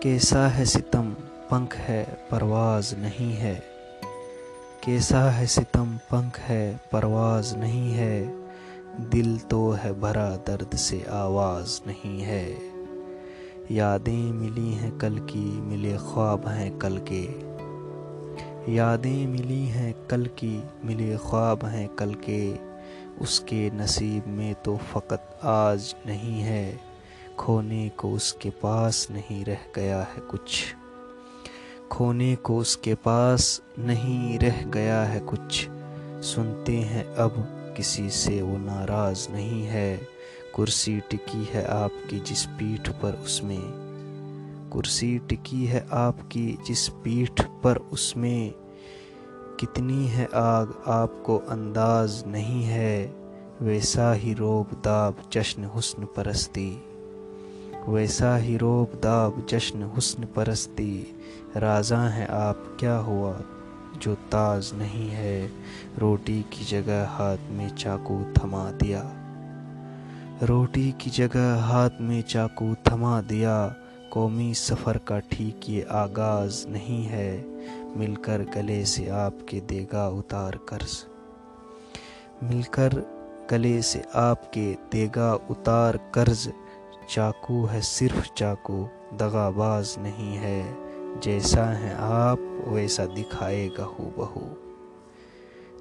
کیسا ہے ستم؟ پنکھ ہے، پرواز نہیں ہے۔ کیسا ہے ستم؟ پنکھ ہے، پرواز نہیں ہے۔ دل تو ہے بھرا، درد سے آواز نہیں ہے۔ یادیں ملی ہیں کل کی، ملے خواب ہیں کل کے۔ یادیں ملی ہیں کل کی، ملے خواب ہیں کل کے۔ اس کے نصیب میں تو فقط آج نہیں ہے۔ کھونے کو اس کے پاس نہیں رہ گیا ہے کچھ۔ کھونے کو اس کے پاس نہیں رہ گیا ہے کچھ۔ سنتے ہیں اب کسی سے وہ ناراض نہیں ہے۔ کرسی ٹکی ہے آپ کی جس پیٹھ پر اس میں۔ کرسی ٹکی ہے آپ کی جس پیٹھ پر اس میں۔ کتنی ہے آگ آپ کو انداز نہیں ہے۔ ویسا ہی روب داب جشن حسن پرستی۔ ویسا ہی روب داب جشن حسن پرستی۔ رازاں ہے آپ، کیا ہوا؟ جو تاز نہیں ہے، روٹی کی جگہ ہاتھ میں چاقو تھما دیا۔ روٹی کی جگہ ہاتھ میں چاقو تھما دیا۔ قومی سفر کا ٹھیک یہ آغاز نہیں ہے۔ مل کر گلے سے آپ کے دے گا اتار قرض۔ مل کر گلے سے آپ کے دے گا اتار قرض۔ چاقو ہے صرف چاقو دغا باز نہیں ہے، جیسا ہے آپ، ویسا دکھائے گا ہو بہو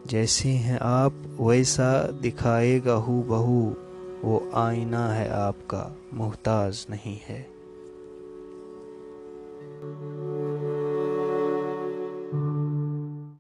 جیسے ہیں آپ، ویسا دکھائے گا ہو بہو وہ آئینہ ہے آپ کا، محتاج نہیں ہے۔